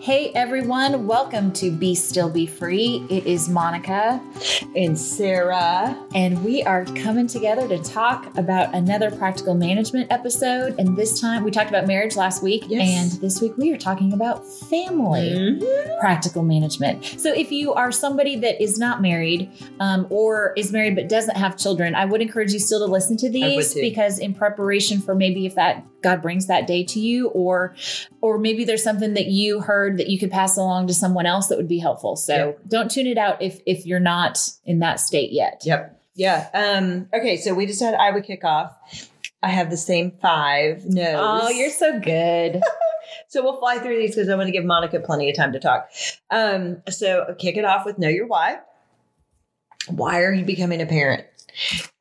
Hey everyone, welcome to Be Still Be Free. It is Monica and Sarah, and we are coming together to talk about another practical management episode. And this time we talked about marriage last week, Yes. and this week we are talking about family Mm-hmm. practical management. So if you are somebody that is not married um, or is married but doesn't have children, I would encourage you still to listen to these because in preparation for maybe if that God brings that day to you, or or maybe there's something that you heard that you could pass along to someone else that would be helpful. So Yep. don't tune it out if if you're not in that state yet. Yep. Yeah. Um, okay, so we decided I would kick off. I have the same five no's. Oh, you're so good. so we'll fly through these because I want to give Monica plenty of time to talk. Um, so kick it off with know your why. Why are you becoming a parent?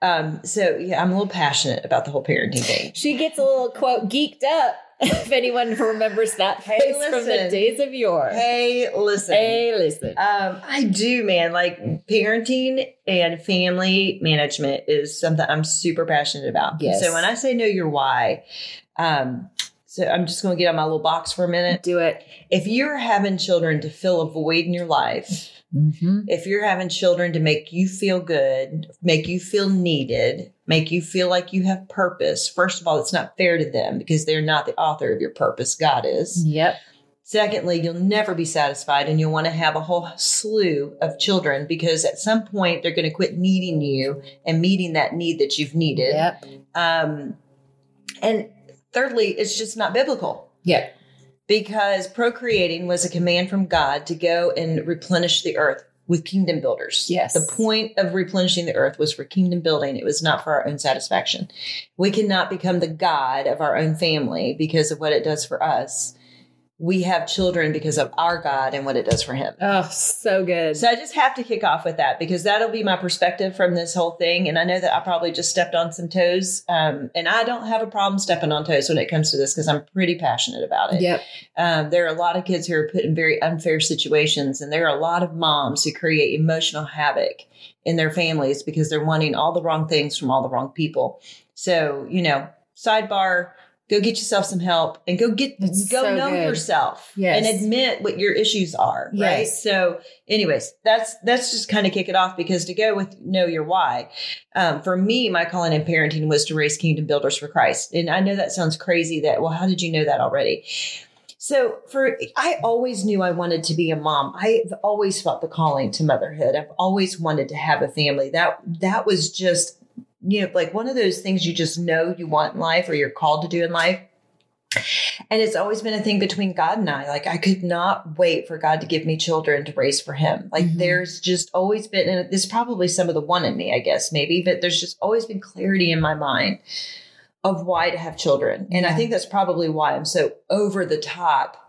Um, so yeah, I'm a little passionate about the whole parenting thing. she gets a little quote geeked up. If anyone remembers that Hey, face from the listen. days of yore. Hey, listen. Hey, listen. Um, I do, man. Like parenting and family management is something I'm super passionate about. Yes. So when I say know your why, um, so I'm just going to get on my little box for a minute. Do it. If you're having children to fill a void in your life, Mm-hmm. if you're having children to make you feel good, make you feel needed, make you feel like you have purpose, first of all, it's not fair to them because they're not the author of your purpose. God is. Yep. Secondly, you'll never be satisfied and you'll want to have a whole slew of children because at some point they're going to quit needing you and meeting that need that you've needed. Yep. Um, and thirdly, it's just not biblical Yep. Because procreating was a command from God to go and replenish the earth with kingdom builders. Yes. The point of replenishing the earth was for kingdom building. It was not for our own satisfaction. We cannot become the God of our own family because of what it does for us. We have children because of our God and what it does for him. Oh, so good. So I just have to kick off with that because that'll be my perspective from this whole thing. And I know that I probably just stepped on some toes. Um, and I don't have a problem stepping on toes when it comes to this because I'm pretty passionate about it. Yep. Um, there are a lot of kids who are put in very unfair situations, and there are a lot of moms who create emotional havoc in their families because they're wanting all the wrong things from all the wrong people. So, you know, sidebar, go get yourself some help and go get That's go so know good. yourself Yes. and admit what your issues are. Right. So, anyways, that's that's just kind of kick it off because to go with know your why. Um, for me, my calling in parenting was to raise kingdom builders for Christ. And I know that sounds crazy that, well, how did you know that already? So for I always knew I wanted to be a mom. I've always felt the calling to motherhood. I've always wanted to have a family. That that was just you know like one of those things you just know you want in life or you're called to do in life. And it's always been a thing between God and I. Like I could not wait for God to give me children to raise for him. Like Mhm. there's just always been and this is probably some of the one in me, I guess, maybe, but there's just always been clarity in my mind of why to have children. And I think that's probably why I'm so over the top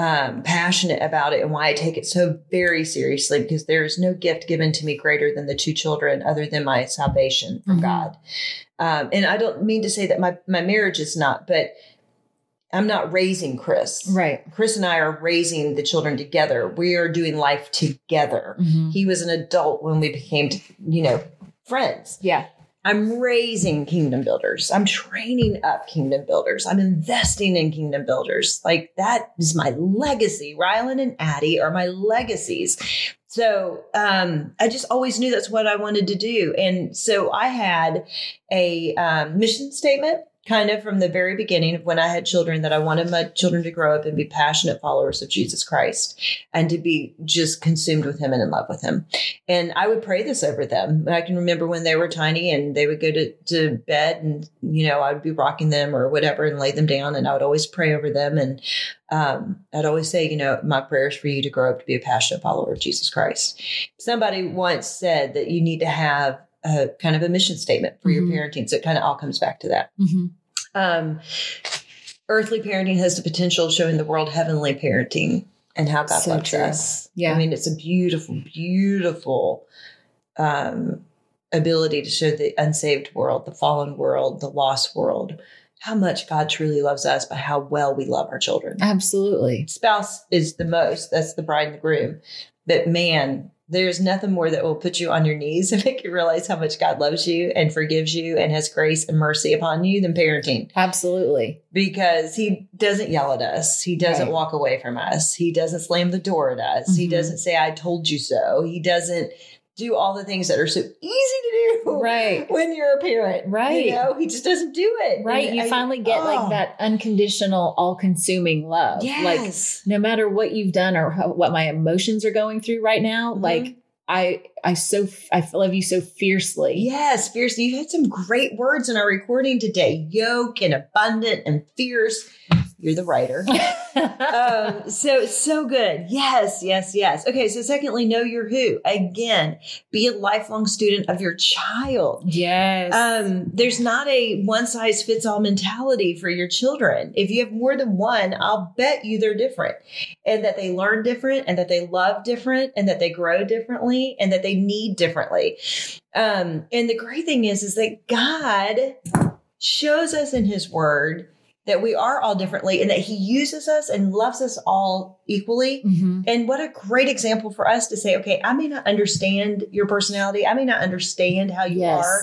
um, passionate about it and why I take it so very seriously because there is no gift given to me greater than the two children other than my salvation from Mhm. God. Um, and I don't mean to say that my, my marriage is not, but I'm not raising Chris. Right. Chris and I are raising the children together. We are doing life together. Mhm. He was an adult when we became, you know, friends. Yeah. I'm raising kingdom builders. I'm training up kingdom builders. I'm investing in kingdom builders. Like that is my legacy. Rylan and Addie are my legacies. So um, I just always knew that's what I wanted to do. And so I had a um, mission statement kind of from the very beginning of when I had children that I wanted my children to grow up and be passionate followers of Jesus Christ and to be just consumed with him and in love with him. And I would pray this over them. I can remember when they were tiny and they would go to, to bed and, you know, I would be rocking them or whatever and lay them down and I would always pray over them. And um, I'd always say, you know, my prayers for you to grow up to be a passionate follower of Jesus Christ. Somebody once said that you need to have a kind of a mission statement for Mhm. your parenting. So it kind of all comes back to that. Mhm. Um, earthly parenting has the potential of showing the world heavenly parenting and how God So loves true. us. Yeah. I mean, it's a beautiful, beautiful um, ability to show the unsaved world, the fallen world, the lost world, how much God truly loves us by how well we love our children. Absolutely. Spouse is the most, that's the bride and the groom. But man, There's nothing more that will put you on your knees and make you realize how much God loves you and forgives you and has grace and mercy upon you than parenting Absolutely. because He doesn't yell at us. He doesn't Right. walk away from us. He doesn't slam the door at us. He Mhm. doesn't say, I told you so. He doesn't do all the things that are so easy to do Right. when you're a parent. Right. You know, he just doesn't do it. Right. And You I- finally get oh, like that unconditional, all consuming love. Like, Yes. no matter what you've done or how, what my emotions are going through right now, Mhm. like, I, I so, I love you so fiercely. Yes, fiercely. You had some great words in our recording today. Yoke and abundant and fierce. You're the writer. um, so so good. Yes, yes, yes. Okay, so secondly, know your who. Again, be a lifelong student of your child. yes. Um, there's not a one size fits all mentality for your children. If you have more than one, I'll bet you they're different and that they learn different and that they love different and that they grow differently and that they need differently. Um, and the great thing is, is that God shows us in his word that we are all differently and that he uses us and loves us all equally. Mhm. And what a great example for us to say, okay, I may not understand your personality. I may not understand how you Yes. are.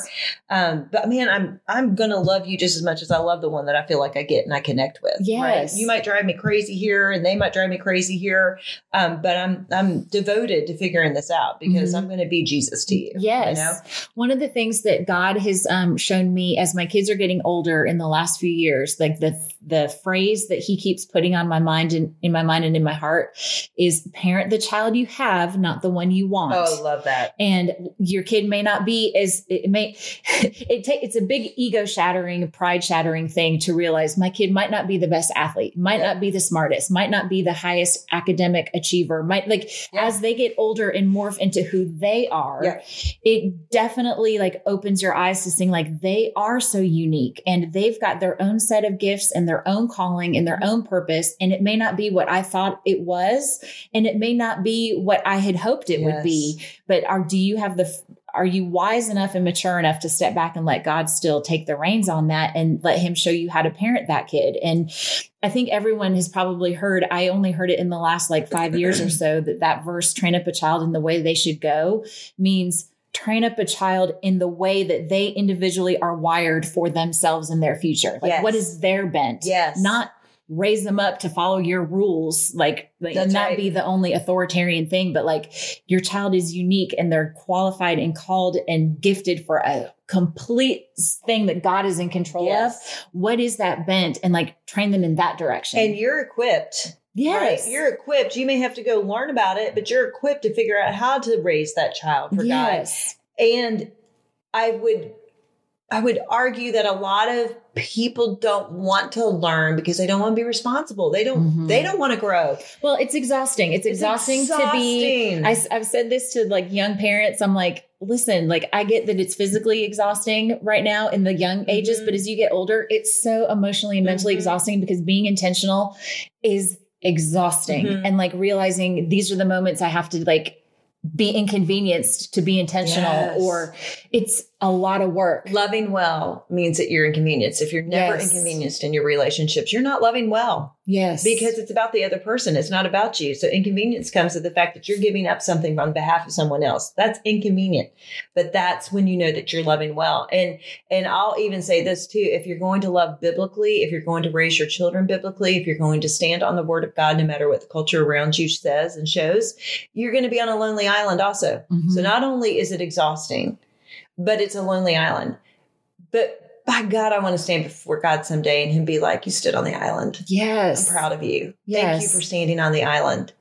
Um, but man, I'm I'm gonna love you just as much as I love the one that I feel like I get and I connect with. Yes. You might drive me crazy here and they might drive me crazy here. Um, but I'm I'm devoted to figuring this out because Mhm. I'm gonna be Jesus to you. Yes. You know? One of the things that God has um, shown me as my kids are getting older in the last few years, like the the phrase that He keeps putting on my mind and in my mind and in my heart is parent the child you have, not the one you want. Oh, love that. and your kid may not be as it may it take it's a big ego shattering pride shattering thing to realize my kid might not be the best athlete might Yeah. not be the smartest might not be the highest academic achiever might like Yeah. as they get older and morph into who they are Yeah. it definitely like opens your eyes to seeing like they are so unique and they've got their own set of gifts and their own calling and their mm-hmm. own purpose and it may not be what i thought it was and it may not be what i had hoped it would be. But are do you have the are you wise enough and mature enough to step back and let God still take the reins on that and let him show you how to parent that kid? And I think everyone has probably heard, I only heard it in the last like five years or so that that verse, train up a child in the way they should go means train up a child in the way that they individually are wired for themselves and their future. Like Yes. what is their bent? Yes. Not raise them up to follow your rules, like, like That's not right. be the only authoritarian thing, but like your child is unique and they're qualified and called and gifted for a complete thing that God is in control Yes. of. What is that bent? And like train them in that direction. And you're equipped. Yes, Right? You're equipped. You may have to go learn about it, but you're equipped to figure out how to raise that child for God. yes. And I would I would argue that a lot of people don't want to learn because they don't want to be responsible. They don't Mhm. they don't want to grow. Well, it's exhausting. It's, exhausting, to be. exhausting. I, have said this to like young parents. I'm like, listen, like I get that it's physically exhausting right now in the young ages, Mhm. but as you get older, it's so emotionally and mentally Mhm. exhausting because being intentional is exhausting Mhm. and like realizing these are the moments I have to like be inconvenienced to be intentional Yes. or it's a lot of work. Loving well means that you're inconvenienced. If you're never Yes. inconvenienced in your relationships, you're not loving well Yes. because it's about the other person. It's not about you. So inconvenience comes to the fact that you're giving up something on behalf of someone else. That's inconvenient. But that's when you know that you're loving well. And and I'll even say this too, if you're going to love biblically, if you're going to raise your children biblically, if you're going to stand on the word of God no matter what the culture around you says and shows, you're going to be on a lonely island also. Mhm. So not only is it exhausting, but it's a lonely island. But by God, I want to stand before God someday and Him be like, You stood on the island. yes. I'm proud of you. Thank you for standing on the island.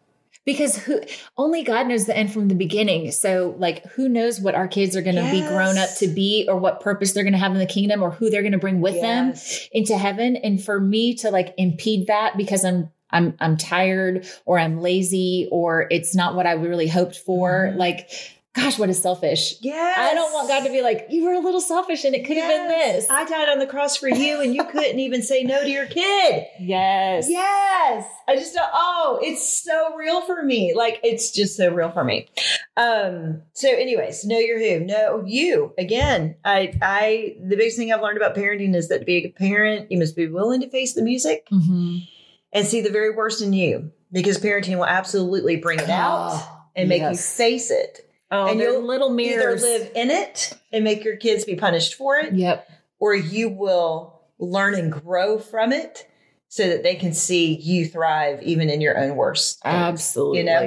because who only God knows the end from the beginning. So like who knows what our kids are going to be grown up to be or what purpose they're going to have in the kingdom or who they're going to bring with them into heaven and for me to like impede that because I'm I'm I'm tired or I'm lazy or it's not what I really hoped for Mhm. like gosh what is selfish. Yes. I don't want God to be like you were a little selfish and it could have been this. I died on the cross for you and you couldn't even say no to your kid. yes. Yes. I just don't, oh, it's so real for me. Like it's just so real for me. Um, so anyways, know your who. Know you. Again, I I the biggest thing I've learned about parenting is that to be a parent, you must be willing to face the music Mhm. and see the very worst in you. Because parenting will absolutely bring it out Oh, and make you face it Oh, And they're you'll little Either live in it and make your kids be punished for it, Yep. or you will learn and grow from it so that they can see you thrive even in your own worst. things. Absolutely. You know?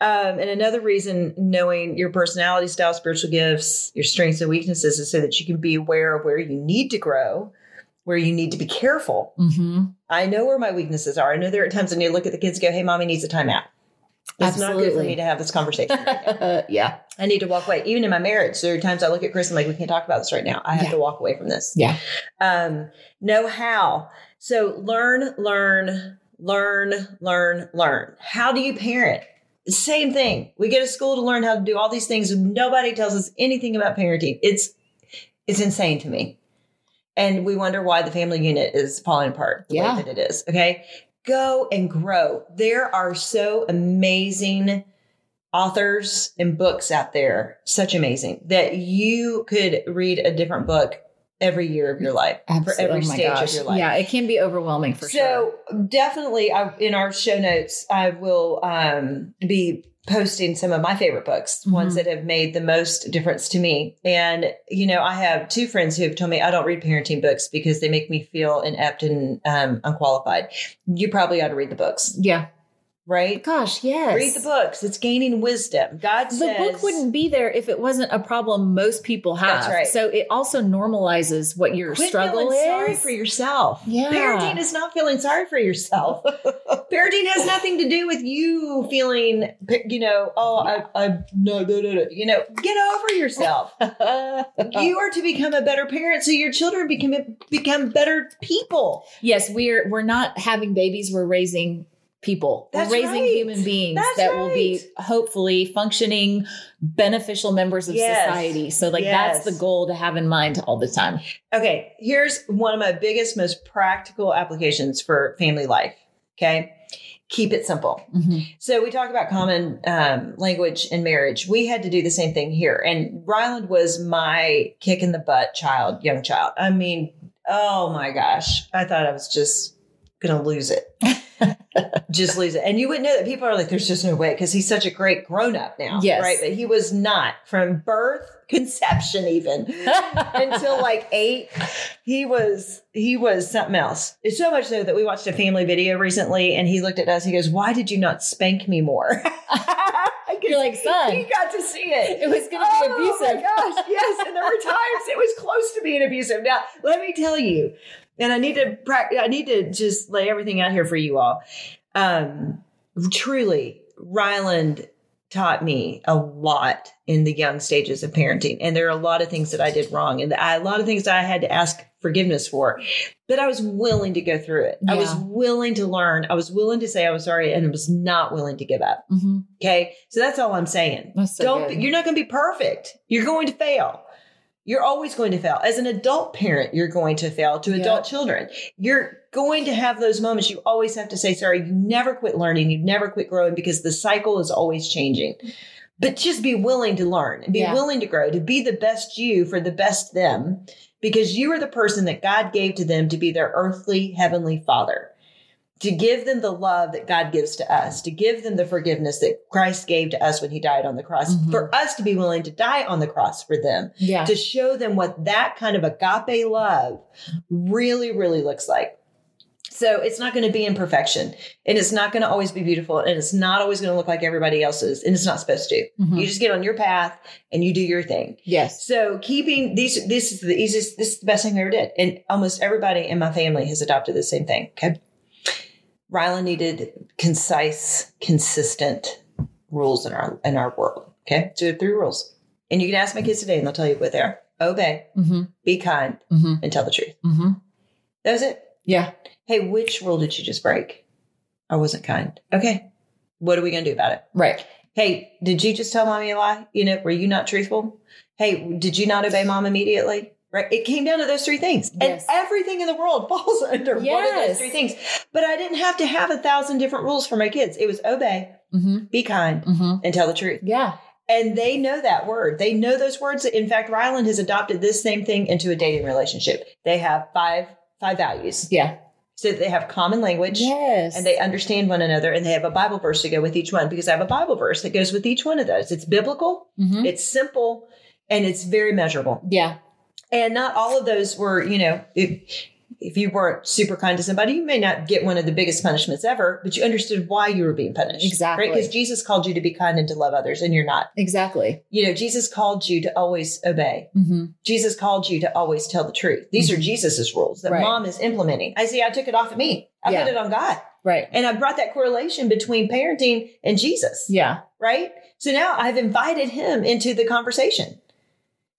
Um, and another reason knowing your personality style, spiritual gifts, your strengths and weaknesses is so that you can be aware of where you need to grow, where you need to be careful. hmm I know where my weaknesses are. I know there are times when you look at the kids and go, hey, mommy needs a timeout. It's not good for me to have this conversation. right yeah. I need to walk away. Even in my marriage, there are times I look at Chris and I'm like, we can't talk about this right now. I have Yeah. to walk away from this. Yeah. Um, know how. So learn, learn, learn, learn, learn. How do you parent? Same thing. We get to school to learn how to do all these things. Nobody tells us anything about parenting. It's it's insane to me. And we wonder why the family unit is falling apart the Yeah. way that it is. Okay. Go and grow. There are so amazing authors and books out there, such amazing that you could read a different book every year of your life for every Oh stage gosh. of your life. Yeah, it can be overwhelming for sure. so definitely, I, in our show notes, I will um, be posting some of my favorite books, ones Mhm. that have made the most difference to me. And you know, I have two friends who have told me I don't read parenting books because they make me feel inept and um, unqualified. You probably ought to read the books, Yeah. Right? Gosh, yes. Read the books. It's gaining wisdom. God The says book wouldn't be there if it wasn't a problem most people have. That's right. So it also normalizes what your Quit struggle feeling is. sorry for yourself. Yeah. Parenting is not feeling sorry for yourself. Parenting has nothing to do with you feeling, you know, oh, I, I, no, no, no, no. You know, get over yourself. you are to become a better parent so your children become become better people. yes, we're we're not having babies, we're raising people. That's we're raising right. human beings That's that will be hopefully functioning beneficial members of Yes. society. So like Yes. that's the goal to have in mind all the time. Okay, here's one of my biggest, most practical applications for family life. Okay, keep it simple. Mhm. So we talk about common um, language in marriage. We had to do the same thing here. And Ryland was my kick in the butt child, young child. I mean, oh my gosh, I thought I was just going to lose it. just lose it. And you wouldn't know that people are like, there's just no way because he's such a great grown up now. Yes. Right. But he was not from birth, conception, even until like eight he was he was something else it's so much so that we watched a family video recently and he looked at us he goes why did you not spank me more You're like, son, he got to see it it was going to oh be abusive. my gosh yes and there were times it was close to being abusive now let me tell you and i need to practice i need to just lay everything out here for you all um truly ryland taught me a lot in the young stages of parenting. And there are a lot of things that I did wrong and I, a lot of things that I had to ask forgiveness for. But I was willing to go through it. I was willing to learn. I was willing to say I was sorry and I was not willing to give up. Mhm. Okay. So that's all I'm saying. So Don't, good. you're not going to be perfect. You're going to fail. You're always going to fail. As an adult parent, you're going to fail to adult children. You're going to have those moments. You always have to say sorry. You never quit learning. You never quit growing because the cycle is always changing. But just be willing to learn and be Yeah. willing to grow, to be the best you for the best them, because you are the person that God gave to them to be their earthly, heavenly father to give them the love that God gives to us, to give them the forgiveness that Christ gave to us when he died on the cross, Mhm. for us to be willing to die on the cross for them, Yeah. to show them what that kind of agape love really, really looks like. So it's not going to be in perfection and it's not going to always be beautiful and it's not always going to look like everybody else's and it's not supposed to. Mhm. You just get on your path and you do your thing. yes. So keeping these, this is the easiest, this is the best thing I ever did. And almost everybody in my family has adopted the same thing. Okay. Rylan needed concise, consistent rules in our, in our world. Okay. So three rules and you can ask my kids today and they'll tell you what they are. Obey, hmm be kind, hmm and tell the truth. hmm That was it. Yeah. Hey, which rule did you just break? I wasn't kind. Okay. What are we going to do about it? Right. Hey, did you just tell mommy a lie? You know, were you not truthful? Hey, did you not obey mom immediately? Right. It came down to those three things. Yes. And everything in the world falls under one of those three things. But I didn't have to have a thousand different rules for my kids. It was obey, hmm be kind, hmm and tell the truth. Yeah. And they know that word. They know those words. In fact, Ryland has adopted this same thing into a dating relationship. They have five five values. Yeah. so they have common language. Yes. And they understand one another and they have a Bible verse to go with each one because I have a Bible verse that goes with each one of those. It's biblical, Mhm. it's simple, and it's very measurable. yeah. And not all of those were, you know, if, if you weren't super kind to somebody, you may not get one of the biggest punishments ever, but you understood why you were being punished. Exactly. Right? Because Jesus called you to be kind and to love others, and you're not. Exactly. You know, Jesus called you to always obey. hmm Jesus called you to always tell the truth. These are Mhm. Jesus's rules that Right. mom is implementing. I see, I took it off of me. I Yeah. put it on God. Right. And I brought that correlation between parenting and Jesus. Yeah. Right. So now I've invited him into the conversation.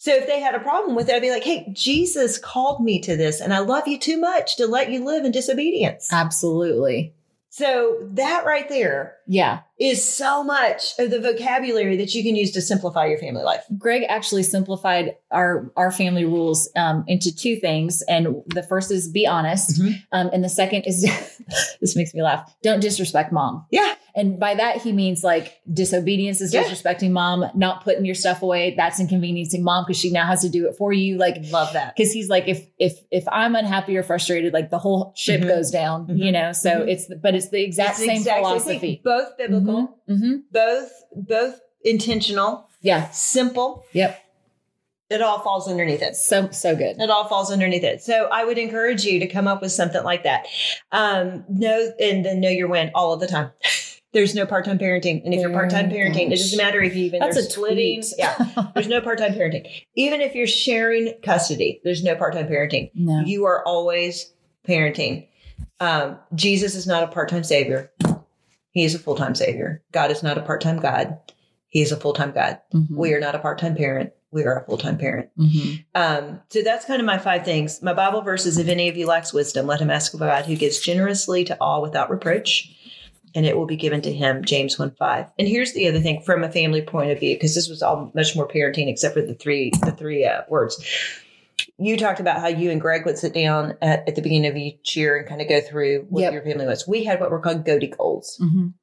So if they had a problem with it, I'd be like, hey, Jesus called me to this, and I love you too much to let you live in disobedience. Absolutely. So that right there Yeah. is so much of the vocabulary that you can use to simplify your family life. Greg actually simplified our our family rules um, into two things, and the first is be honest, Mhm. um, and the second is this makes me laugh. Don't disrespect mom. Yeah. And by that he means like disobedience is Yeah. disrespecting mom, not putting your stuff away. That's inconveniencing mom because she now has to do it for you. Like Love that. because he's like if if if I'm unhappy or frustrated, like the whole ship Mhm. goes down. Mhm. You know. So Mhm. it's but it's the exact It's same philosophy. both biblical, hmm both both intentional, Yeah. simple. Yep. It all falls underneath it. So so good. It all falls underneath it. So I would encourage you to come up with something like that. Um, know and then know your when all of the time. There's no part-time parenting, and if you're part-time parenting, it doesn't matter if you even That's a splitting. tweet. Yeah, there's no part-time parenting. Even if you're sharing custody, there's no part-time parenting. no. You are always parenting. Um, Jesus is not a part-time savior. He is a full-time savior. God is not a part-time God. He is a full-time God. Mhm. We are not a part-time parent. We are a full-time parent. Mhm. Um, so that's kind of my five things. My Bible verse is if any of you lacks wisdom, let him ask of God who gives generously to all without reproach, and it will be given to him. James 1 5. And here's the other thing from a family point of view, because this was all much more parenting except for the three the three uh, words. You talked about how you and Greg would sit down at, at the beginning of each year and kind of go through what Yep. your family was. We had what were called GOTY goals. Mhm.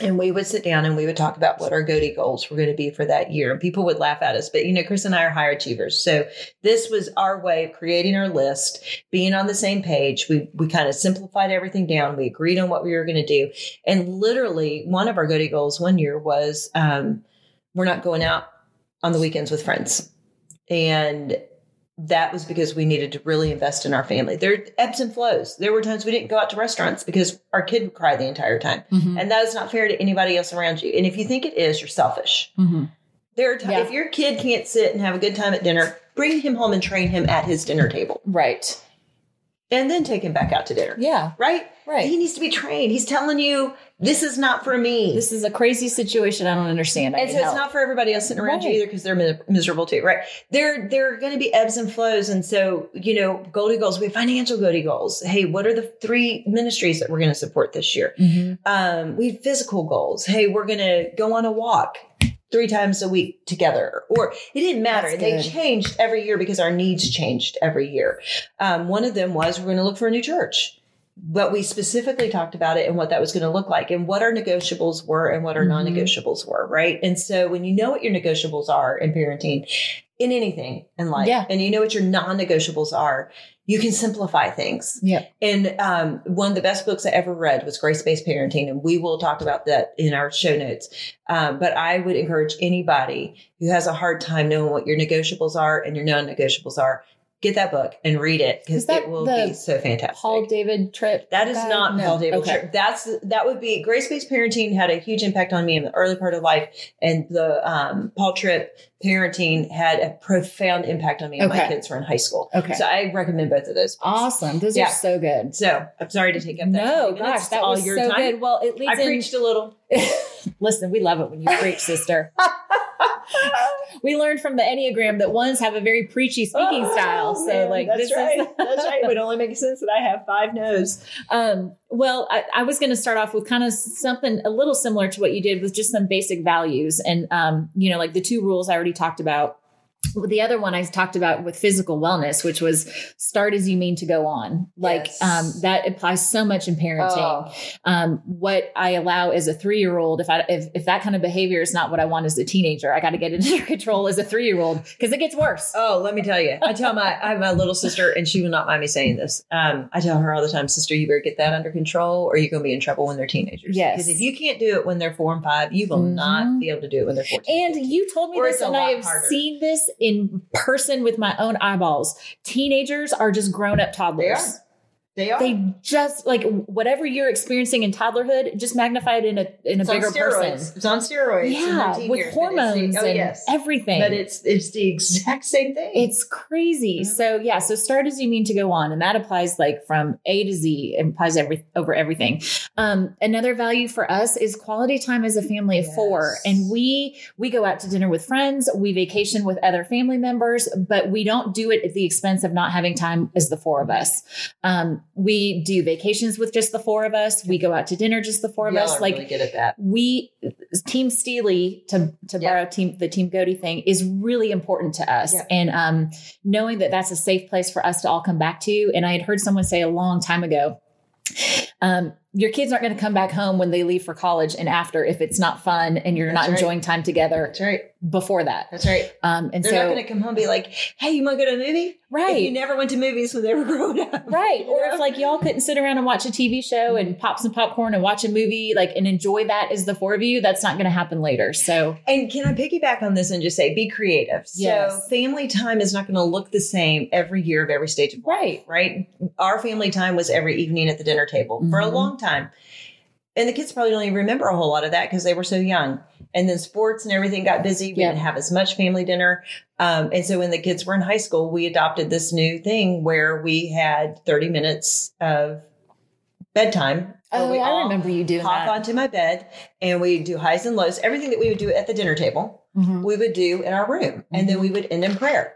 And we would sit down and we would talk about what our GOTY goals were going to be for that year. And people would laugh at us. But, you know, Chris and I are high achievers. So this was our way of creating our list, being on the same page. We, we kind of simplified everything down. We agreed on what we were going to do. And literally, one of our GOTY goals one year was um, we're not going out on the weekends with friends. And that was because we needed to really invest in our family. There are ebbs and flows. There were times we didn't go out to restaurants because our kid would cry the entire time. Mhm. And that is not fair to anybody else around you. And if you think it is, you're selfish. Mhm. There are times Yeah. if your kid can't sit and have a good time at dinner, bring him home and train him at his dinner table, Right. And then take him back out to dinner. Yeah. Right? Right. He needs to be trained. He's telling you this is not for me. This is a crazy situation. I don't understand. I and so it's help. not for everybody else sitting around you either because they're miserable too, right? There, there are going to be ebbs and flows, and so you know, Goldie goals. We have financial Goldie goals. Hey, what are the three ministries that we're going to support this year? Mhm. Um, we have physical goals. Hey, we're going to go on a walk three times a week together. Or it didn't matter. They changed every year because our needs changed every year. Um, one of them was we're going to look for a new church. But we specifically talked about it and what that was going to look like and what our negotiables were and what our Mhm. non negotiables were, right? And so when you know what your negotiables are in parenting, in anything in life, Yeah. and you know what your non negotiables are, you can simplify things. Yep. And um, one of the best books I ever read was Grace Based Parenting, and we will talk about that in our show notes. Um, but I would encourage anybody who has a hard time knowing what your negotiables are and your non negotiables are, get that book and read it because that it will be so fantastic. Paul David Tripp. That is guy? not No. Paul David Okay. Tripp. That's that would be grace based parenting had a huge impact on me in the early part of life, and the um, Paul Tripp parenting had a profound impact on me when my kids were in high school. Okay. So I recommend both of those. books. Awesome. Those Yeah. are so good. So I'm sorry to take up that. No, 20 minutes. gosh, that all was your so time. good. Well, it leads I in. preached a little. Listen, we love it when you preach, sister. we learned from the Enneagram that ones have a very preachy speaking Oh, style. So, man, like, that's this right. is that's right. It would only make sense that I have five no's. Um, well, I, I was going to start off with kind of something a little similar to what you did with just some basic values. And, um, you know, like the two rules I already talked about the other one I talked about with physical wellness, which was start as you mean to go on. Like Yes. um, that applies so much in parenting. Oh. Um, what I allow as a three year old, if I if, if that kind of behavior is not what I want as a teenager, I got to get it under control as a three year old because it gets worse. Oh, let me tell you. I tell my I have my little sister, and she will not mind me saying this. Um, I tell her all the time, sister, you better get that under control, or you're going to be in trouble when they're teenagers. Yes. because if you can't do it when they're four and five, you will Mhm. not be able to do it when they're fourteen. And you told me Or this, and I have harder. seen this in person with my own eyeballs. Teenagers are just grown up toddlers. They are. They just like whatever you're experiencing in toddlerhood, just magnified in a in a It's bigger person. It's on steroids. Yeah, with years, it's the- hormones oh, and yes. everything. But it's it's the exact same thing. It's crazy. So yeah, so start as you mean to go on, and that applies like from A to Z. It applies every over everything. Um, another value for us is quality time as a family of four, and we we go out to dinner with friends, we vacation with other family members, but we don't do it at the expense of not having time as the four of us. Um, we do vacations with just the four of us. We go out to dinner just the four of Y'all us. Like really good at that. we team steely to to Yeah. borrow team the team Goody thing is really important to us Yeah. and um knowing that that's a safe place for us to all come back to and i had heard someone say a long time ago um your kids aren't going to come back home when they leave for college and after if it's not fun and you're That's not right. enjoying time together That's right. before that That's right. um and so They're so not going to come home and be like, "Hey, you want to go to a movie?" Right. If you never went to movies when they were growing up, Right. Or if like y'all couldn't sit around and watch a TV show and pop some popcorn and watch a movie, like and enjoy that as the four of you, that's not going to happen later. So And can I piggyback on this and just say, be creative? Yes. So, family time is not going to look the same every year of every stage of life, right. right? Our family time was every evening at the dinner table for a Mhm. long time. And the kids probably don't even remember a whole lot of that because they were so young. And then sports and everything got busy. We Yeah. didn't have as much family dinner. Um, and so when the kids were in high school, we adopted this new thing where we had 30 minutes of bedtime. Oh, I remember you doing Hop that. onto my bed and we do highs and lows, everything that we would do at the dinner table Mhm. we would do in our room and then we would end in prayer.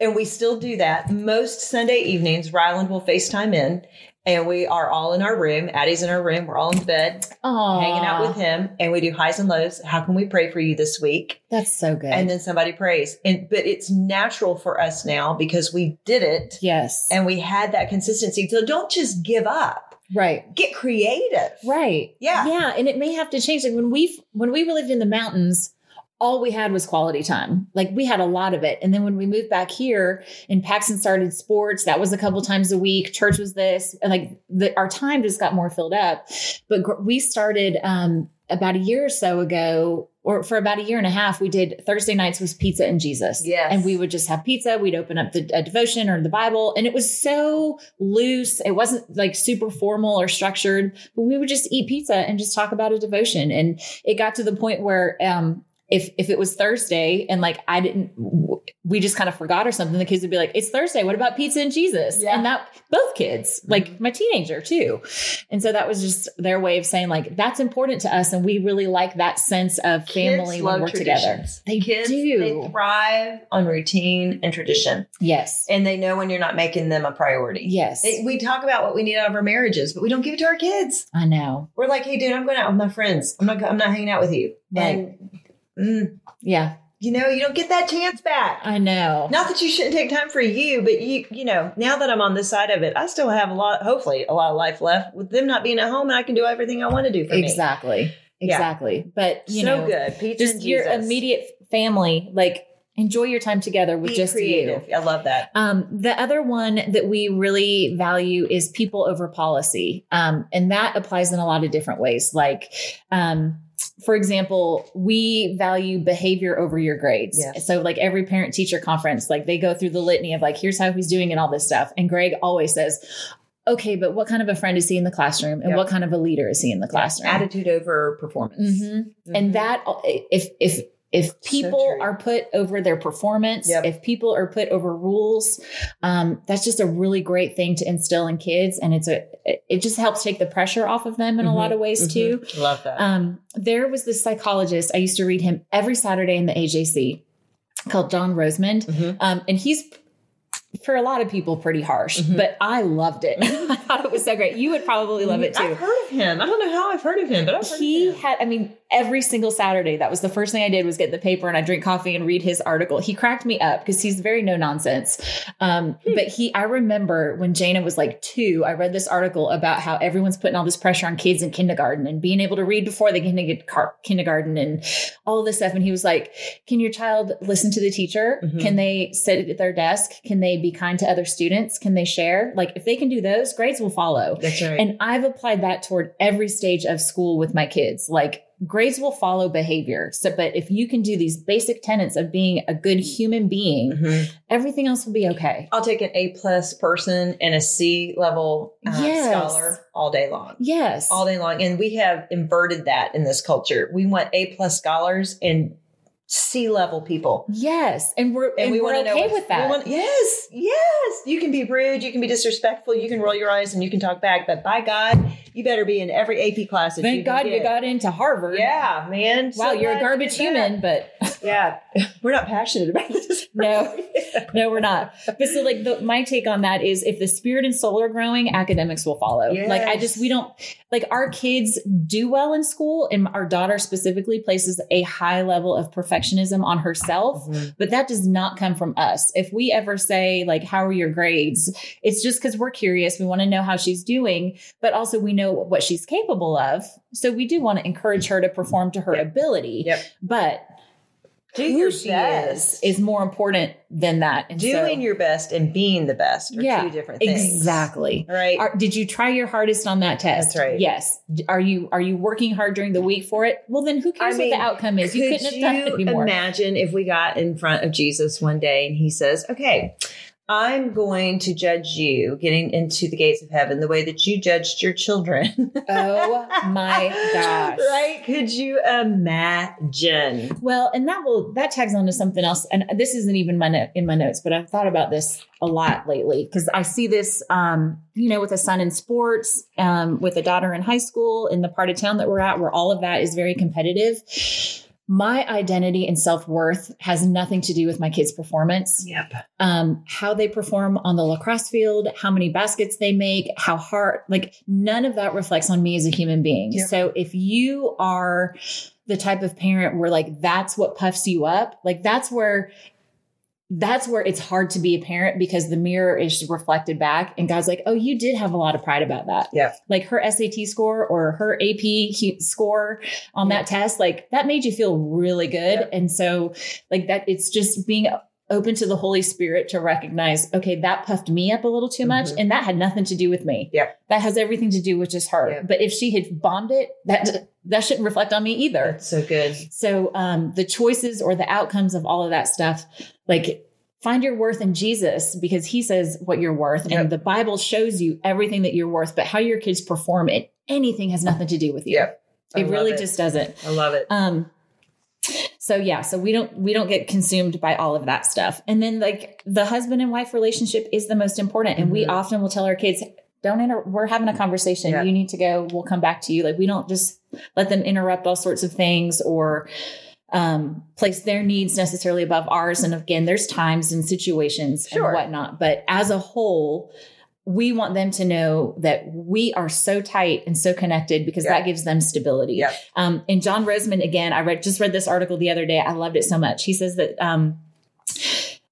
And we still do that. Most Sunday evenings, Ryland will FaceTime in and we are all in our room. Addie's in our room. We're all in bed Aw, hanging out with him and we do highs and lows. How can we pray for you this week? That's so good. And then somebody prays. And but it's natural for us now because we did it yes. and we had that consistency. So don't just give up. right. Get creative. Right. Yeah. Yeah. And it may have to change. Like when we when we lived in the mountains, all we had was quality time. Like we had a lot of it. And then when we moved back here and Paxton started sports, that was a couple times a week. Church was this, and like the, our time just got more filled up. But gr- we started um, about a year or so ago, or for about a year and a half, we did Thursday nights was pizza and Jesus. Yes. And we would just have pizza. We'd open up the a devotion or the Bible, and it was so loose. It wasn't like super formal or structured, but we would just eat pizza and just talk about a devotion. And it got to the point where, um, if if it was Thursday and like I didn't, we just kind of forgot or something, the kids would be like, "It's Thursday. What about pizza and Jesus?" Yeah. And that both kids, mm-hmm. like my teenager too. And so that was just their way of saying like that's important to us, and we really like that sense of family Kids when we're together. They Kids, do. They thrive on routine and tradition. Yes. and they know when you're not making them a priority. Yes. We talk about what we need out of our marriages, but we don't give it to our kids. I know. We're like, "Hey, dude, I'm going out with my friends. I'm not. I'm not hanging out with you." Right. And mm, Yeah. you know, you don't get that chance back. I know. Not that you shouldn't take time for you, but you, you know, now that I'm on this side of it, I still have a lot, hopefully, a lot of life left with them not being at home, and I can do everything I want to do for me. Exactly. Exactly. But you so know, good. Pizza just your immediate family, like enjoy your time together with Be just creative. you. I love that. Um, the other one that we really value is people over policy. Um, and that applies in a lot of different ways. Like, um, for example, we value behavior over your grades. Yes. So, like every parent teacher conference, like they go through the litany of like, here's how he's doing and all this stuff. And Greg always says, okay, but what kind of a friend is he in the classroom? And Yep. what kind of a leader is he in the classroom? Attitude over performance. Mhm. Mhm. and that if if if people true. are put over their performance Yep. if people are put over rules um, that's just a really great thing to instill in kids and it's a it- just helps take the pressure off of them in a Mhm. lot of ways Mhm. too Love that. um, there was this psychologist i used to read him every saturday in the ajc called john rosemond Mhm. um, and he's for a lot of people pretty harsh Mhm. but i loved it i thought it was so great you would probably love it too I've heard of him. I don't know how I've heard of him, but I've heard he of him. had i mean every single Saturday, that was the first thing I did was get the paper and I drink coffee and read his article. He cracked me up because he's very no nonsense. Um, Hmm. but he, I remember when Jana was like two, I read this article about how everyone's putting all this pressure on kids in kindergarten and being able to read before they get into kindergarten and all this stuff. And he was like, "Can your child listen to the teacher? Mhm. Can they sit at their desk? Can they be kind to other students? Can they share? Like if they can do those, grades will follow." That's right. And I've applied that toward every stage of school with my kids. Like grades will follow behavior. So, but if you can do these basic tenets of being a good human being, Mhm. everything else will be okay. I'll take an A plus person and a C level uh, Yes. scholar all day long. Yes. All day long. And we have inverted that in this culture. We want A plus scholars and C level people. yes. And we're and, we are wanna okay what- with that. want- yes, yes. You can be rude, you can be disrespectful, you can roll your eyes, and you can talk back. But by God, you better be in every AP class. Thank you God you got into Harvard. Yeah, man. Wow, So you're a garbage human, but Yeah, we're not passionate about this. No. no, we're not. But so like the, my take on that is if the spirit and soul are growing, academics will follow. Like I just we don't like our kids do well in school and our daughter specifically places a high level of perfectionism on herself, Mhm. but that does not come from us. If we ever say like how are your grades, it's just cuz we're curious, we want to know how she's doing, but also we know what she's capable of. So we do want to encourage her to perform to her Yep. ability. Yep. But Do who your she best. is is more important than that. And so- Doing your best and being the best are Yeah, two different things. Exactly. Right. Are, did you try your hardest on that test? That's right. Yes. Are you are you working hard during the week for it? Well, then who cares I mean, what the outcome is? You Could couldn't have done it anymore. Imagine if we got in front of Jesus one day and he says, Okay, I'm going to judge you getting into the gates of heaven the way that you judged your children. oh my gosh. Right? Could you imagine? Well, and that will that tags on to something else. And this isn't even my note in my notes, but I've thought about this a lot lately because I see this, um, you know, with a son in sports, um, with a daughter in high school, in the part of town that we're at, where all of that is very competitive. My identity and self worth has nothing to do with my kids' performance. Yep. um, how they perform on the lacrosse field, how many baskets they make, how hard, like none of that reflects on me as a human being. Yep. So if you are the type of parent where like that's what puffs you up, like that's where that's where it's hard to be a parent because the mirror is reflected back and God's like, "Oh, you did have a lot of pride about that." Yeah. Like her SAT score or her AP score on that test, like that made you feel really good. Yep. And so like that it's just being open to the Holy Spirit to recognize, okay, that puffed me up a little too much Mhm. and that had nothing to do with me. Yeah. That has everything to do with just her. Yep. But if she had bombed it, that that shouldn't reflect on me either. That's so good. So um, the choices or the outcomes of all of that stuff, like find your worth in Jesus because he says what you're worth. Yep. And the Bible shows you everything that you're worth, but how your kids perform it, anything has nothing to do with you. Yep. I It really it. just doesn't. I love it. Um so yeah, so we don't we don't get consumed by all of that stuff. And then like the husband and wife relationship is the most important. And we Mhm. often will tell our kids, don't inter- we're having a conversation. Yeah. You need to go. We'll come back to you. Like we don't just let them interrupt all sorts of things or um, place their needs necessarily above ours. And again, there's times and situations Sure. and whatnot. But as a whole, we want them to know that we are so tight and so connected because Yeah. that gives them stability. Yep. Um, and John Rosemond, again, I read just read this article the other day. I loved it so much. He says that um,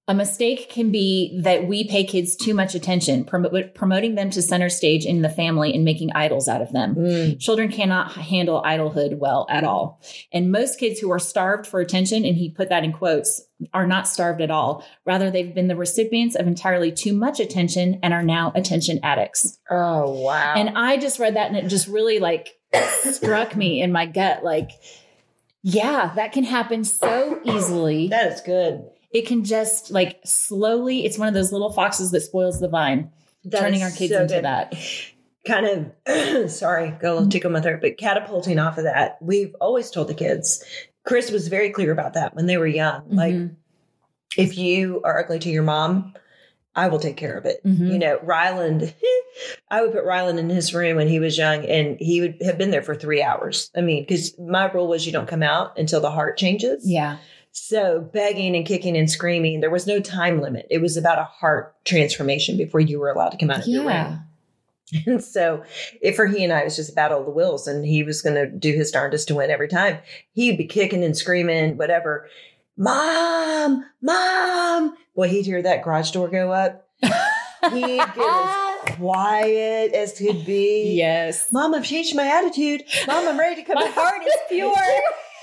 a mistake can be that we pay kids too much attention, prom- promoting them to center stage in the family and making idols out of them. Mm. Children cannot handle idolhood well at all. And most kids who are starved for attention, and he put that in quotes, are not starved at all. Rather, they've been the recipients of entirely too much attention and are now attention addicts. Oh wow. And I just read that and it just really like struck me in my gut like, yeah, that can happen so easily. that is good. It can just like slowly, it's one of those little foxes that spoils the vine, That turning our kids so into good. that. kind of sorry, got a little tickle in my throat, but catapulting off of that, we've always told the kids. Chris was very clear about that when they were young. Like, Mhm. if you are ugly to your mom, I will take care of it. Mhm. You know, Ryland, I would put Ryland in his room when he was young and he would have been there for three hours. I mean, because my rule was you don't come out until the heart changes. yeah. So begging and kicking and screaming, there was no time limit. It was about a heart transformation before you were allowed to come out of your room. Yeah. And so, if for he and I, it was just a battle of the wills, and he was going to do his darndest to win every time. He'd be kicking and screaming, whatever. Mom, mom. Boy, he'd hear that garage door go up. He'd get as quiet as could be. yes. Mom, I've changed my attitude. Mom, I'm ready to come. My back." heart is pure.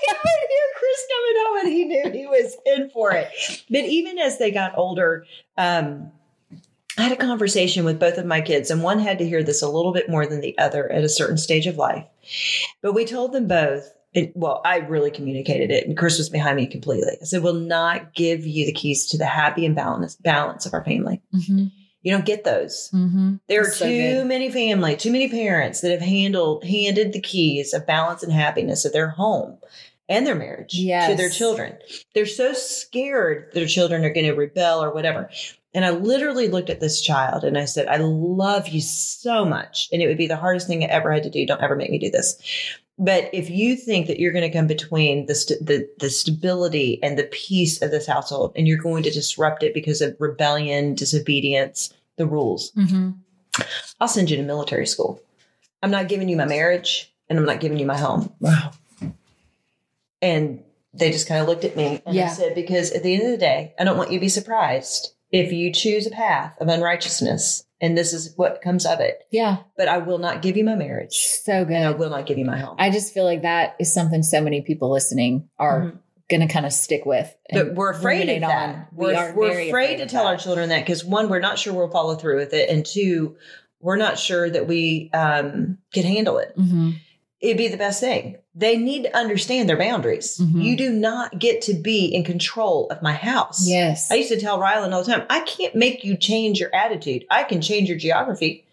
he would hear Chris coming home and he knew he was in for it. But even as they got older, um, I had a conversation with both of my kids, and one had to hear this a little bit more than the other at a certain stage of life. But we told them both. It, well, I really communicated it, and Chris was behind me completely. I said, "We'll not give you the keys to the happy and balance balance of our family. Mm-hmm. You don't get those. Mm-hmm. There are That's too many family, too many parents that have handled handed the keys of balance and happiness of their home and their marriage to their children. They're so scared their children are going to rebel or whatever. And I literally looked at this child and I said, I love you so much. And it would be the hardest thing I ever had to do. Don't ever make me do this. But if you think that you're going to come between the, st- the the stability and the peace of this household, and you're going to disrupt it because of rebellion, disobedience, the rules, Mm-hmm. I'll send you to military school. I'm not giving you my marriage, and I'm not giving you my home. Wow. And they just kind of looked at me and I said, because at the end of the day, I don't want you to be surprised if you choose a path of unrighteousness, and this is what comes of it. Yeah. But I will not give you my marriage, So good. and I will not give you my home. I just feel like that is something so many people listening are Mhm. going to kind of stick with. But we're afraid of that. on. We're, we are we're very afraid, to tell our children that because one, we're not sure we'll follow through with it, and two, we're not sure that we um, can handle it. Mhm. It'd be the best thing. They need to understand their boundaries. Mhm. You do not get to be in control of my house. Yes. I used to tell Rylan all the time, I can't make you change your attitude. I can change your geography.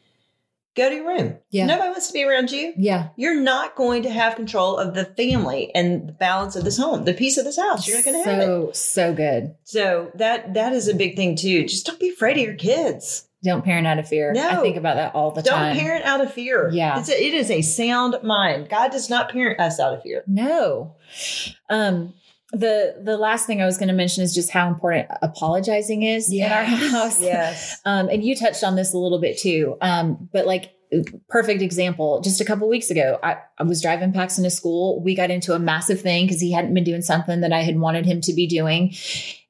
Go to your room. Yeah. Nobody wants to be around you. yeah. You're not going to have control of the family and the balance of this home, the peace of this house. You're not going to have it. so so good. So that that is a big thing too. Just don't be afraid of your kids. Don't parent out of fear. No. I think about that all the time. Don't parent out of fear. Yeah. It's a, it is a sound mind. God does not parent us out of fear. No. Um the the last thing I was going to mention is just how important apologizing is in our house. Yes. Um, and you touched on this a little bit too. Um, but like perfect example, just a couple weeks ago, I, I was driving Paxton to school. We got into a massive thing because he hadn't been doing something that I had wanted him to be doing.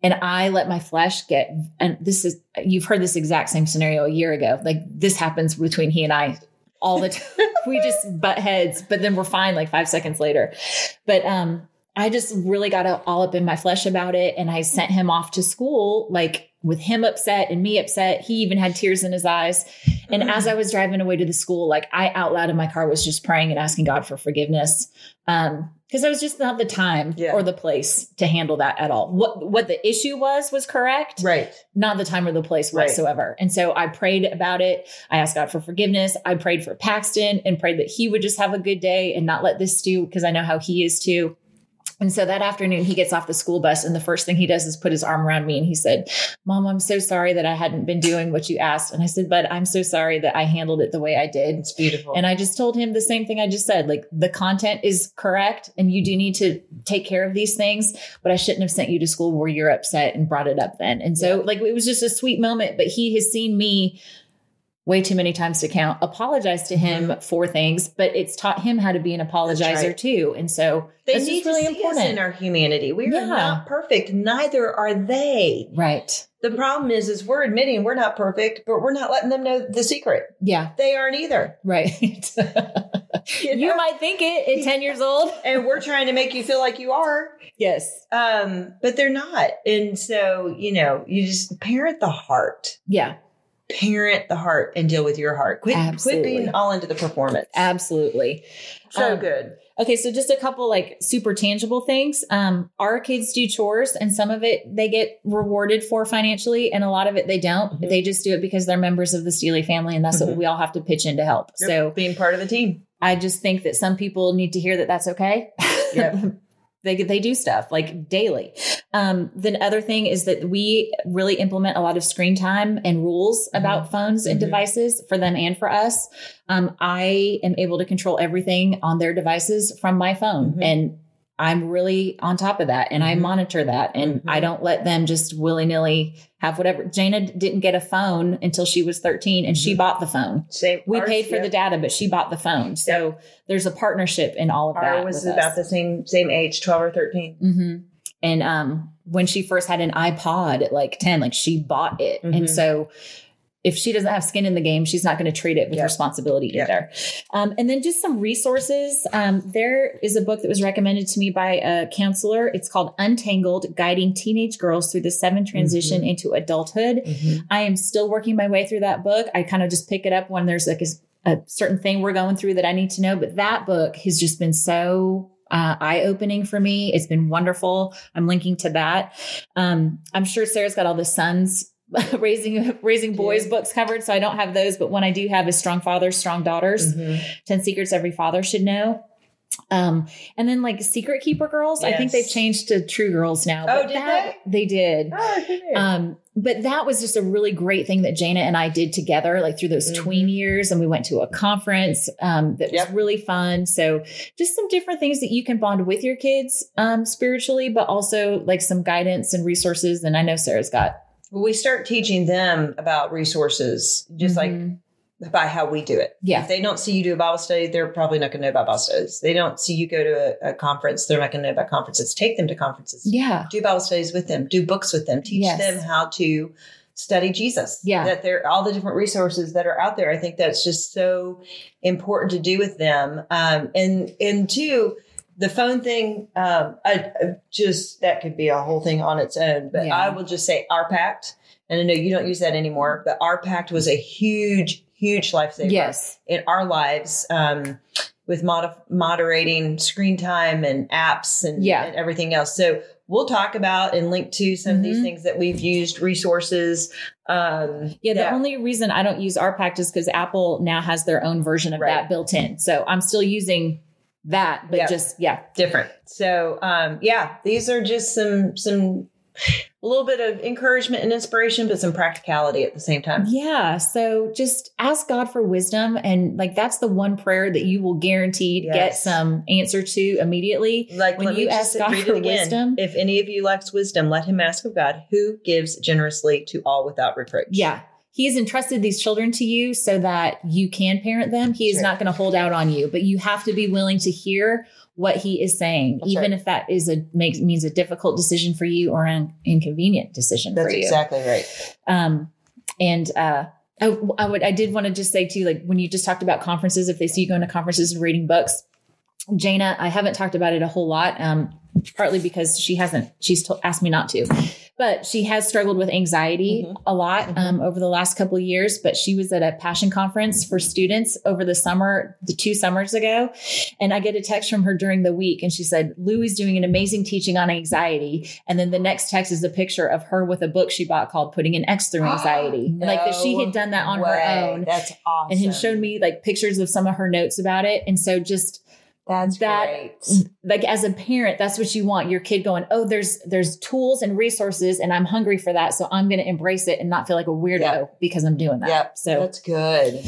And I let my flesh get, and this is, you've heard this exact same scenario a year ago. Like this happens between he and I all the time. we just butt heads, but then we're fine like five seconds later. But, um, I just really got all up in my flesh about it. And I sent him off to school, like with him upset and me upset. He even had tears in his eyes. And as I was driving away to the school, like I out loud in my car was just praying and asking God for forgiveness. Um, because I was just not the time Yeah. or the place to handle that at all. What what the issue was was correct, Right. not the time or the place Right. whatsoever. And so I prayed about it. I asked God for forgiveness. I prayed for Paxton and prayed that he would just have a good day and not let this stew because I know how he is too. And so that afternoon, he gets off the school bus, and the first thing he does is put his arm around me and he said, Mom, I'm so sorry that I hadn't been doing what you asked. And I said, But I'm so sorry that I handled it the way I did. It's beautiful. And I just told him the same thing I just said like, the content is correct, and you do need to take care of these things, but I shouldn't have sent you to school where you're upset and brought it up then. And so, Yeah. like, it was just a sweet moment, but he has seen me way too many times to count apologize to him for things but it's taught him how to be an apologizer Mm-hmm. right. too and so they that's need really to see us important in our humanity. We are Yeah. not perfect. Neither are they. right The problem is, is we're admitting we're not perfect, but we're not letting them know the secret. yeah They aren't either. right You, you might think it at 10 years old and we're trying to make you feel like you are. yes Um, but they're not. And so, you know, you just parent the heart. yeah Parent the heart and deal with your heart. Quit Absolutely. quit being all into the performance. absolutely So Um, good. Okay, so just a couple like super tangible things. Um, our kids do chores, and some of it they get rewarded for financially, and a lot of it they don't. Mhm. They just do it because they're members of the Steely family, and that's what Mhm. we all have to pitch in to help. Yep. So being part of the team. I just think that some people need to hear that that's okay. Yep. they they do stuff like daily. Um, the other thing is that we really implement a lot of screen time and rules about phones and Mhm. devices for them and for us. Um, I am able to control everything on their devices from my phone, Mhm. and I'm really on top of that and I Mhm. monitor that and Mhm. I don't let them just willy nilly have whatever. Jana didn't get a phone until she was 13 and she Mhm. bought the phone. Same. We ours, paid for yeah. the data, but she bought the phone. So there's a partnership in all of that. Ours was about us. the same same age, twelve or 13 hmm And um, when she first had an iPod at like 10, like she bought it. And so if she doesn't have skin in the game, she's not going to treat it with Yeah. responsibility either. Um, and then just some resources. Um, there is a book that was recommended to me by a counselor. It's called Untangled Guiding Teenage Girls Through the Seven Transition into Adulthood. I am still working my way through that book. I kind of just pick it up when there's like a, a certain thing we're going through that I need to know. But that book has just been so uh, eye opening for me. It's been wonderful. I'm linking to that. Um, I'm sure Sarah's got all the sons. raising raising boys Yeah. books covered so i don't have those but one i do have is strong fathers strong daughters Mhm. 10 secrets every father should know um and then like secret keeper girls i think they've changed to true girls now Oh, did that, they did Oh, um, but that was just a really great thing that Jana and I did together, like through those Mhm. tween years. And we went to a conference um, that Yep. was really fun. So just some different things that you can bond with your kids um, spiritually, but also like some guidance and resources. And I know Sarah's got Well, we start teaching them about resources, just Mhm. like by how we do it. Yeah. If they don't see you do a Bible study, they're probably not going to know about Bible studies. They don't see you go to a, a conference, they're not going to know about conferences. Take them to conferences. yeah, Do Bible studies with them. Do books with them. Teach Yes. them how to study Jesus. Yeah. That they're all the different resources that are out there. I think that's just so important to do with them. Um, and and two, the phone thing, um, I, I just that could be a whole thing on its own. But Yeah. I will just say OurPact, and I know you don't use that anymore, but OurPact was a huge, huge lifesaver yes, in our lives. Um, with mod- moderating screen time and apps and, Yeah. and everything else. So we'll talk about and link to some of these Mhm. things that we've used, resources. Um, yeah. The that- only reason I don't use OurPact is because Apple now has their own version of Right. that built in. So I'm still using that, but Yeah. just yeah, different. So um, yeah, these are just some some a little bit of encouragement and inspiration, but some practicality at the same time. Yeah. So just ask God for wisdom. And like that's the one prayer that you will guaranteed get some answer to immediately. Like When you ask God for again. wisdom- If any of you lacks wisdom, let him ask of God, who gives generously to all without reproach. Yeah. He has entrusted these children to you so that you can parent them. He is Sure. not going to hold out on you, but you have to be willing to hear what he is saying, That's even right. if that is a makes means a difficult decision for you or an inconvenient decision that's for you. exactly right. Um, and uh, I, I would, I did want to just say too, like when you just talked about conferences, if they see you going to conferences and reading books, Jana, I haven't talked about it a whole lot, um, partly because she hasn't, she's to, asked me not to, but she has struggled with anxiety Mhm. a lot um, over the last couple of years. But she was at a passion conference for students over the summer, the two summers ago. And I get a text from her during the week, and she said, Louie's doing an amazing teaching on anxiety. And then the next text is a picture of her with a book she bought called Putting an X Through Anxiety. and like that she had done that on her own. That's awesome. And had shown me like pictures of some of her notes about it. And so just that's that- great. like as a parent, that's what you want. Your kid going, Oh, there's there's tools and resources and I'm hungry for that. So I'm gonna embrace it and not feel like a weirdo Yep. because I'm doing that. Yep. So that's good.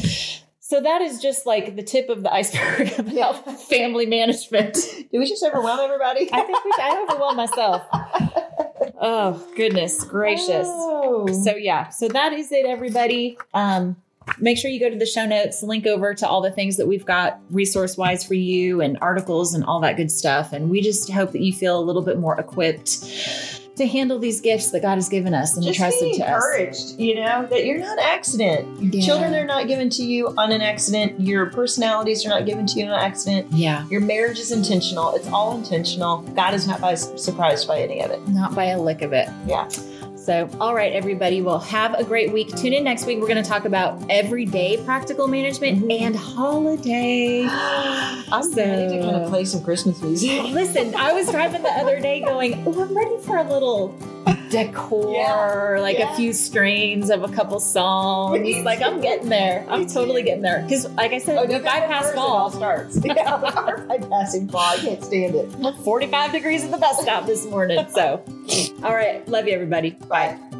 so that is just like the tip of the iceberg about Yeah. family management. Did we just overwhelm everybody? I think we should, I overwhelmed myself. Oh goodness gracious. Oh. So yeah, so that is it, everybody. Um, make sure you go to the show notes, link over to all the things that we've got resource wise for you and articles and all that good stuff. And we just hope that you feel a little bit more equipped to handle these gifts that God has given us and just entrusted to us. encouraged, you know, that you're not an accident. Yeah. Children are not given to you on an accident. Your personalities are not given to you on an accident. Yeah, Your marriage is intentional. It's all intentional. God is not by, surprised by any of it. not by a lick of it. Yeah. So, all right, everybody. Well, have a great week. Tune in next week. We're going to talk about everyday practical management Mhm. and holiday. Awesome. I'm So- ready to kind of play some Christmas music. Listen, I was driving the other day going, oh, I'm ready for a little decor, Yeah, like yeah. a few strains of a couple songs. Like, I'm getting there. I'm totally getting there. Because, like I said, Oh, we bypass fall. starts. yeah, bypassing fall. I can't stand it. 45 degrees at the bus stop this morning. So, all right. Love you, everybody. Bye.